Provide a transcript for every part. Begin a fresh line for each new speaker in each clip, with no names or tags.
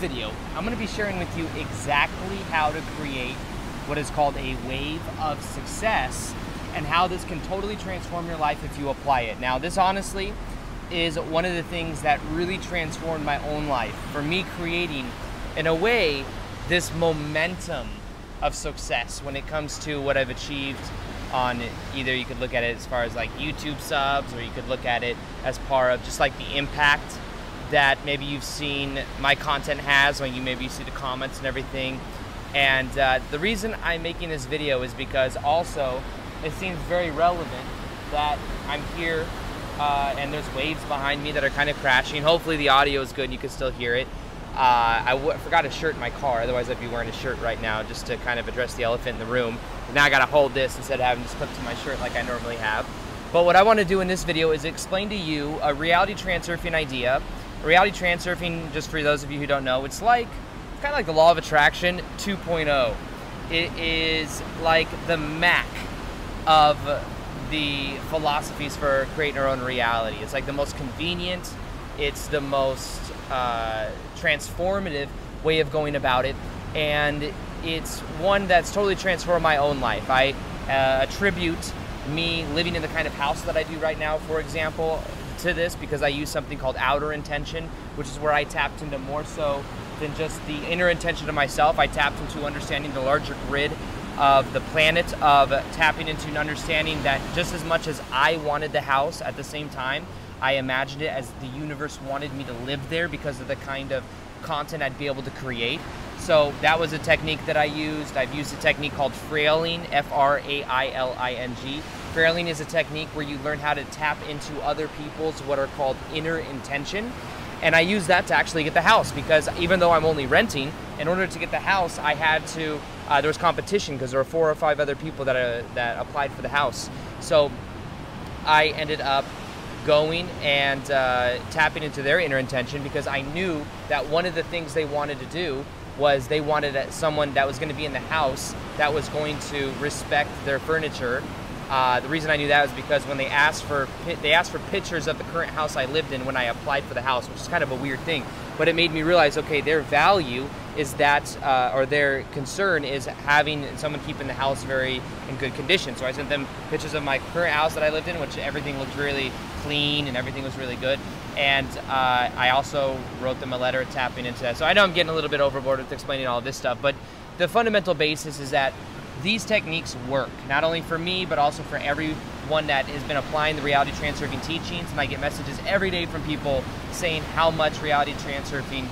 video, I'm going to be sharing with you exactly how to create what is called a wave of success and how this can totally transform your life if you apply it. Now, this honestly is one of the things that really transformed my own life. For me, creating, in a way, this momentum of success when it comes to what I've achieved on either you could look at it as far as like YouTube subs or you could look at it as part of just like the impact that maybe you've seen my content has when you maybe see the comments and everything. And uh, the reason I'm making this video is because also it seems very relevant that I'm here uh, and there's waves behind me that are kind of crashing. Hopefully the audio is good and you can still hear it. Uh, I w- forgot a shirt in my car, otherwise I'd be wearing a shirt right now just to kind of address the elephant in the room. But now I gotta hold this instead of having this clipped to my shirt like I normally have. But what I want to do in this video is explain to you a reality transurfing idea reality transurfing, just for those of you who don't know, it's like kind of like the law of attraction 2.0. It is like the Mac of the philosophies for creating our own reality. It's like the most convenient, it's the most uh, transformative way of going about it, and it's one that's totally transformed my own life. I uh, attribute me living in the kind of house that I do right now, for example, to this because I use something called outer intention, which is where I tapped into more so than just the inner intention of myself. I tapped into understanding the larger grid of the planet, of tapping into an understanding that just as much as I wanted the house at the same time, I imagined it as the universe wanted me to live there because of the kind of content I'd be able to create. So that was a technique that I used. I've used a technique called frailing, F R A I L I N G. Frailing is a technique where you learn how to tap into other people's what are called inner intention. And I use that to actually get the house because even though I'm only renting, in order to get the house, I had to, uh, there was competition because there were four or five other people that, uh, that applied for the house. So I ended up going and uh, tapping into their inner intention because I knew that one of the things they wanted to do was they wanted someone that was going to be in the house that was going to respect their furniture. Uh, the reason I knew that was because when they asked for they asked for pictures of the current house I lived in when I applied for the house, which is kind of a weird thing, but it made me realize okay, their value is that uh, or their concern is having someone keeping the house very in good condition. So I sent them pictures of my current house that I lived in, which everything looked really clean and everything was really good. And uh, I also wrote them a letter tapping into that. So I know I'm getting a little bit overboard with explaining all this stuff, but the fundamental basis is that these techniques work, not only for me, but also for everyone that has been applying the reality transurfing teachings. And I get messages every day from people saying how much reality transurfing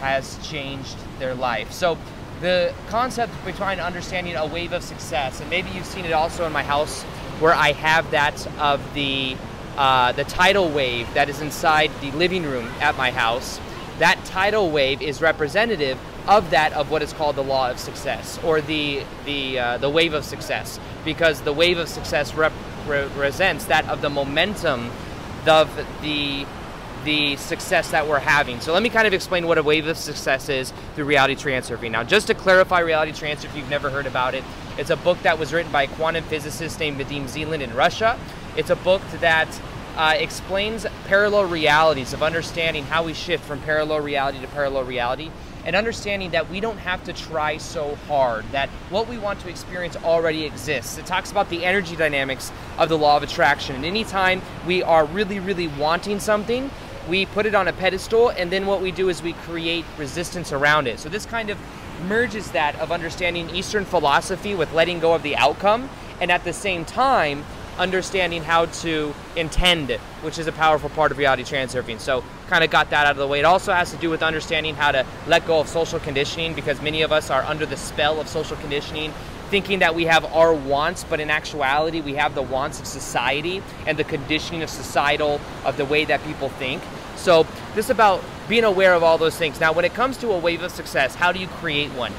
has changed their life. So the concept behind understanding a wave of success, and maybe you've seen it also in my house where I have that of the uh, the tidal wave that is inside the living room at my house, that tidal wave is representative of that of what is called the law of success or the the uh, the wave of success because the wave of success rep- represents that of the momentum of the the success that we're having. So let me kind of explain what a wave of success is through reality transurfing. Now, just to clarify reality transfer, if you've never heard about it, it's a book that was written by a quantum physicist named Vadim Zeland in Russia. It's a book that uh, explains parallel realities of understanding how we shift from parallel reality to parallel reality and understanding that we don't have to try so hard, that what we want to experience already exists. It talks about the energy dynamics of the law of attraction. And anytime we are really, really wanting something, we put it on a pedestal, and then what we do is we create resistance around it. So this kind of merges that of understanding Eastern philosophy with letting go of the outcome, and at the same time, understanding how to intend, which is a powerful part of reality transurfing. So, kind of got that out of the way. It also has to do with understanding how to let go of social conditioning because many of us are under the spell of social conditioning, thinking that we have our wants, but in actuality, we have the wants of society and the conditioning of societal, of the way that people think. So, this is about being aware of all those things. Now, when it comes to a wave of success, how do you create one?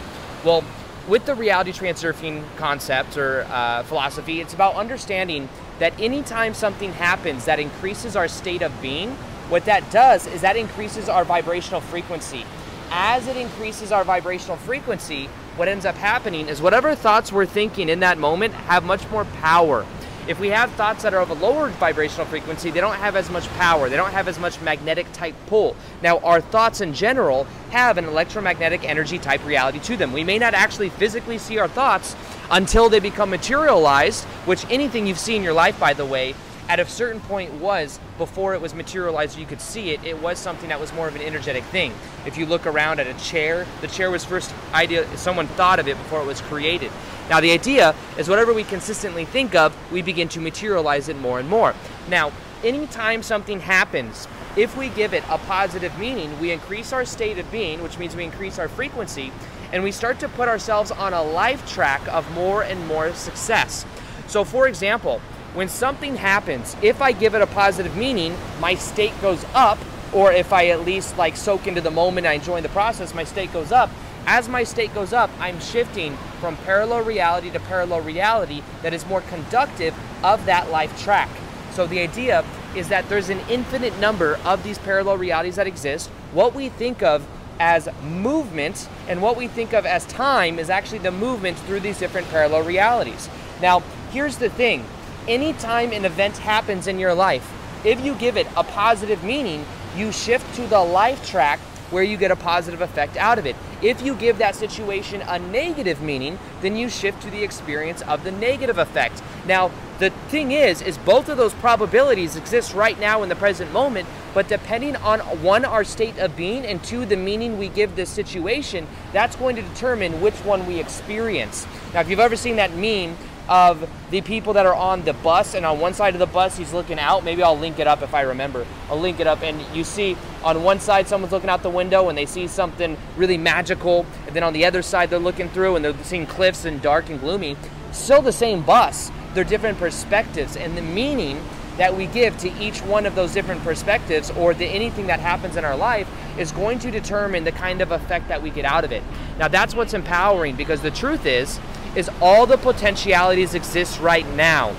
Well, with the reality transurfing concept or uh, philosophy, it's about understanding that anytime something happens that increases our state of being, what that does is that increases our vibrational frequency. As it increases our vibrational frequency, what ends up happening is whatever thoughts we're thinking in that moment have much more power. If we have thoughts that are of a lower vibrational frequency, they don't have as much power. They don't have as much magnetic type pull. Now, our thoughts in general have an electromagnetic energy type reality to them. We may not actually physically see our thoughts until they become materialized, which anything you've seen in your life, by the way, at a certain point was before it was materialized you could see it it was something that was more of an energetic thing. If you look around at a chair the chair was first idea someone thought of it before it was created. Now the idea is whatever we consistently think of we begin to materialize it more and more. Now anytime something happens if we give it a positive meaning we increase our state of being which means we increase our frequency and we start to put ourselves on a life track of more and more success. So for example when something happens, if I give it a positive meaning, my state goes up, or if I at least like soak into the moment, I enjoy the process, my state goes up. As my state goes up, I'm shifting from parallel reality to parallel reality that is more conductive of that life track. So the idea is that there's an infinite number of these parallel realities that exist. What we think of as movement and what we think of as time is actually the movement through these different parallel realities. Now, here's the thing anytime an event happens in your life, if you give it a positive meaning, you shift to the life track where you get a positive effect out of it. If you give that situation a negative meaning, then you shift to the experience of the negative effect. Now, the thing is, is both of those probabilities exist right now in the present moment, but depending on one, our state of being, and two, the meaning we give this situation, that's going to determine which one we experience. Now, if you've ever seen that meme of the people that are on the bus, and on one side of the bus he's looking out. Maybe I'll link it up if I remember. I'll link it up, and you see on one side someone's looking out the window and they see something really magical, and then on the other side they're looking through and they're seeing cliffs and dark and gloomy. Still the same bus. They're different perspectives, and the meaning that we give to each one of those different perspectives or the anything that happens in our life is going to determine the kind of effect that we get out of it. Now that's what's empowering because the truth is is all the potentialities exist right now.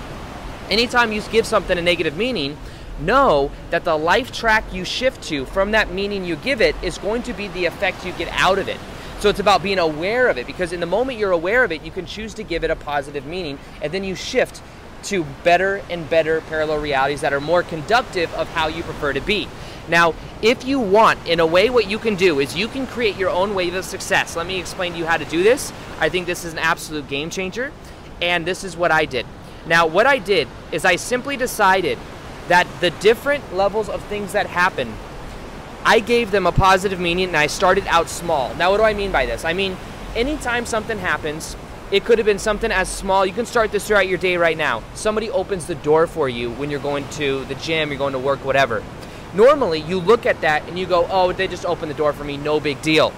Anytime you give something a negative meaning, know that the life track you shift to from that meaning you give it is going to be the effect you get out of it. So it's about being aware of it because in the moment you're aware of it, you can choose to give it a positive meaning and then you shift to better and better parallel realities that are more conductive of how you prefer to be. Now, if you want, in a way, what you can do is you can create your own wave of success. Let me explain to you how to do this. I think this is an absolute game changer, and this is what I did. Now, what I did is I simply decided that the different levels of things that happen, I gave them a positive meaning and I started out small. Now, what do I mean by this? I mean, anytime something happens, it could have been something as small. You can start this throughout your day right now. Somebody opens the door for you when you're going to the gym, you're going to work, whatever. Normally, you look at that and you go, oh, they just opened the door for me, no big deal.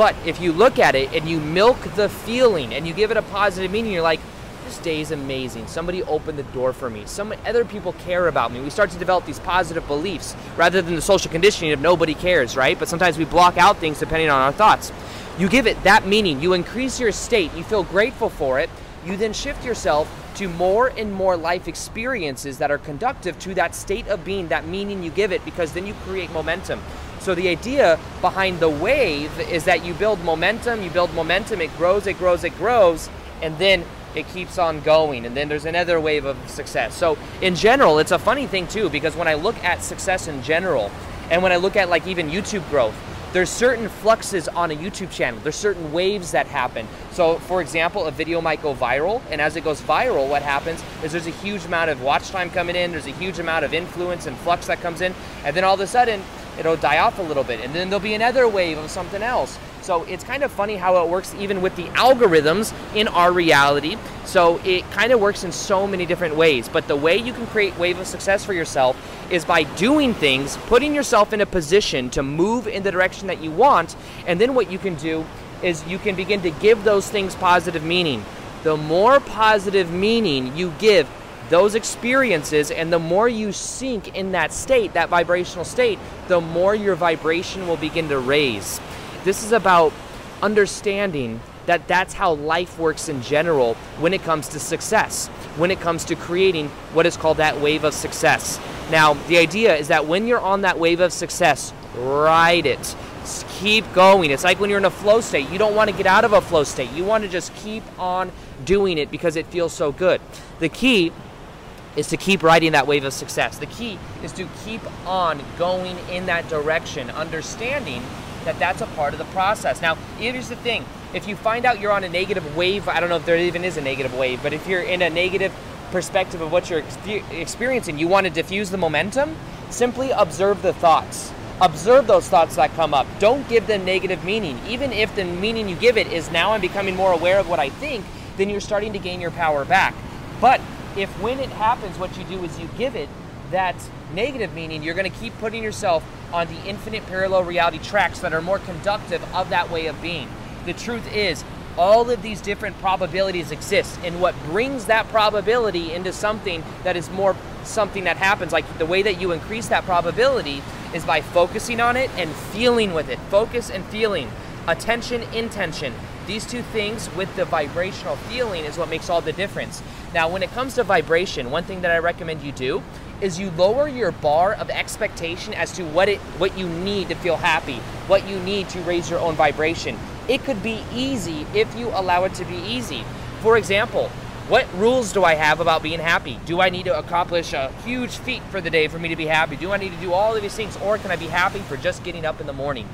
But if you look at it and you milk the feeling and you give it a positive meaning, you're like, this day is amazing. Somebody opened the door for me. Some other people care about me. We start to develop these positive beliefs rather than the social conditioning of nobody cares, right? But sometimes we block out things depending on our thoughts. You give it that meaning, you increase your state, you feel grateful for it, you then shift yourself to more and more life experiences that are conductive to that state of being, that meaning you give it, because then you create momentum. So the idea behind the wave is that you build momentum, you build momentum, it grows, it grows, it grows, and then it keeps on going and then there's another wave of success. So in general, it's a funny thing too because when I look at success in general and when I look at like even YouTube growth, there's certain fluxes on a YouTube channel. There's certain waves that happen. So, for example, a video might go viral, and as it goes viral, what happens is there's a huge amount of watch time coming in, there's a huge amount of influence and flux that comes in, and then all of a sudden, it'll die off a little bit, and then there'll be another wave of something else. So it's kind of funny how it works even with the algorithms in our reality. So it kind of works in so many different ways. But the way you can create wave of success for yourself is by doing things, putting yourself in a position to move in the direction that you want, and then what you can do is you can begin to give those things positive meaning. The more positive meaning you give those experiences and the more you sink in that state, that vibrational state, the more your vibration will begin to raise. This is about understanding that that's how life works in general when it comes to success, when it comes to creating what is called that wave of success. Now, the idea is that when you're on that wave of success, ride it. Just keep going. It's like when you're in a flow state. You don't want to get out of a flow state. You want to just keep on doing it because it feels so good. The key is to keep riding that wave of success. The key is to keep on going in that direction, understanding that that's a part of the process. Now, here's the thing if you find out you're on a negative wave, I don't know if there even is a negative wave, but if you're in a negative perspective of what you're experiencing, you want to diffuse the momentum, simply observe the thoughts. Observe those thoughts that come up. Don't give them negative meaning. Even if the meaning you give it is now I'm becoming more aware of what I think, then you're starting to gain your power back. But if when it happens, what you do is you give it that negative meaning, you're going to keep putting yourself on the infinite parallel reality tracks that are more conductive of that way of being. The truth is, all of these different probabilities exist, and what brings that probability into something that is more something that happens, like the way that you increase that probability is by focusing on it and feeling with it. Focus and feeling, attention, intention. These two things with the vibrational feeling is what makes all the difference. Now, when it comes to vibration, one thing that I recommend you do is you lower your bar of expectation as to what it what you need to feel happy, what you need to raise your own vibration. It could be easy if you allow it to be easy. For example, what rules do I have about being happy? Do I need to accomplish a huge feat for the day for me to be happy? Do I need to do all of these things or can I be happy for just getting up in the morning?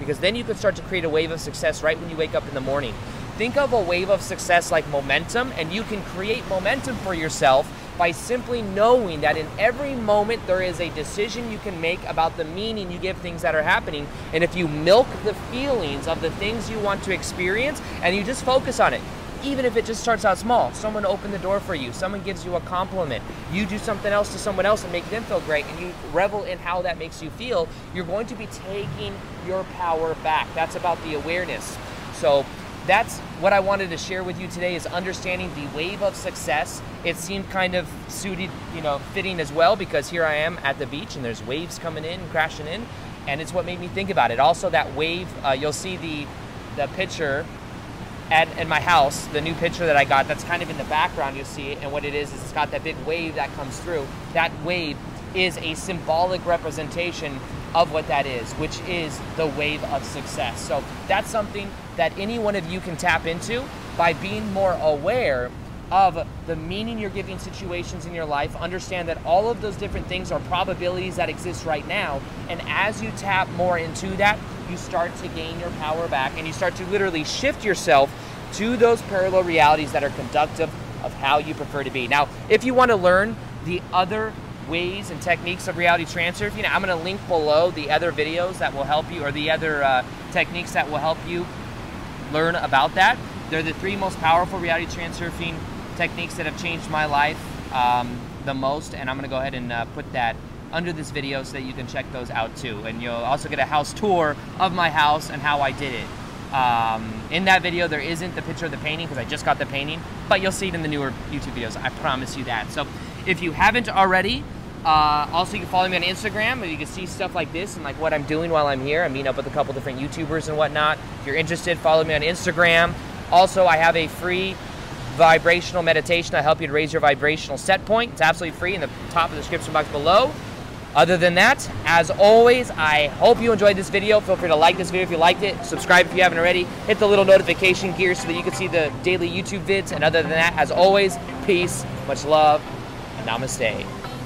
Because then you can start to create a wave of success right when you wake up in the morning. Think of a wave of success like momentum and you can create momentum for yourself by simply knowing that in every moment there is a decision you can make about the meaning you give things that are happening. And if you milk the feelings of the things you want to experience and you just focus on it, even if it just starts out small, someone open the door for you, someone gives you a compliment, you do something else to someone else and make them feel great, and you revel in how that makes you feel, you're going to be taking your power back. That's about the awareness. So that's what I wanted to share with you today is understanding the wave of success. It seemed kind of suited, you know, fitting as well because here I am at the beach and there's waves coming in, crashing in, and it's what made me think about it. Also, that wave, uh, you'll see the the picture at in my house, the new picture that I got. That's kind of in the background. You'll see and what it is is it's got that big wave that comes through. That wave is a symbolic representation of what that is, which is the wave of success. So that's something that any one of you can tap into by being more aware of the meaning you're giving situations in your life. Understand that all of those different things are probabilities that exist right now. And as you tap more into that, you start to gain your power back and you start to literally shift yourself to those parallel realities that are conductive of how you prefer to be. Now, if you want to learn the other ways and techniques of reality transfer, you know, I'm going to link below the other videos that will help you or the other uh, techniques that will help you learn about that. They're the three most powerful reality transurfing techniques that have changed my life um, the most, and I'm going to go ahead and uh, put that under this video so that you can check those out too. And you'll also get a house tour of my house and how I did it. Um, in that video, there isn't the picture of the painting because I just got the painting, but you'll see it in the newer YouTube videos. I promise you that. So if you haven't already, uh, also, you can follow me on Instagram, you can see stuff like this and like what I'm doing while I'm here. I'm meeting up with a couple different YouTubers and whatnot. If you're interested, follow me on Instagram. Also, I have a free vibrational meditation. I help you to raise your vibrational set point. It's absolutely free in the top of the description box below. Other than that, as always, I hope you enjoyed this video. Feel free to like this video if you liked it. Subscribe if you haven't already. Hit the little notification gear so that you can see the daily YouTube vids. And other than that, as always, peace, much love, and namaste.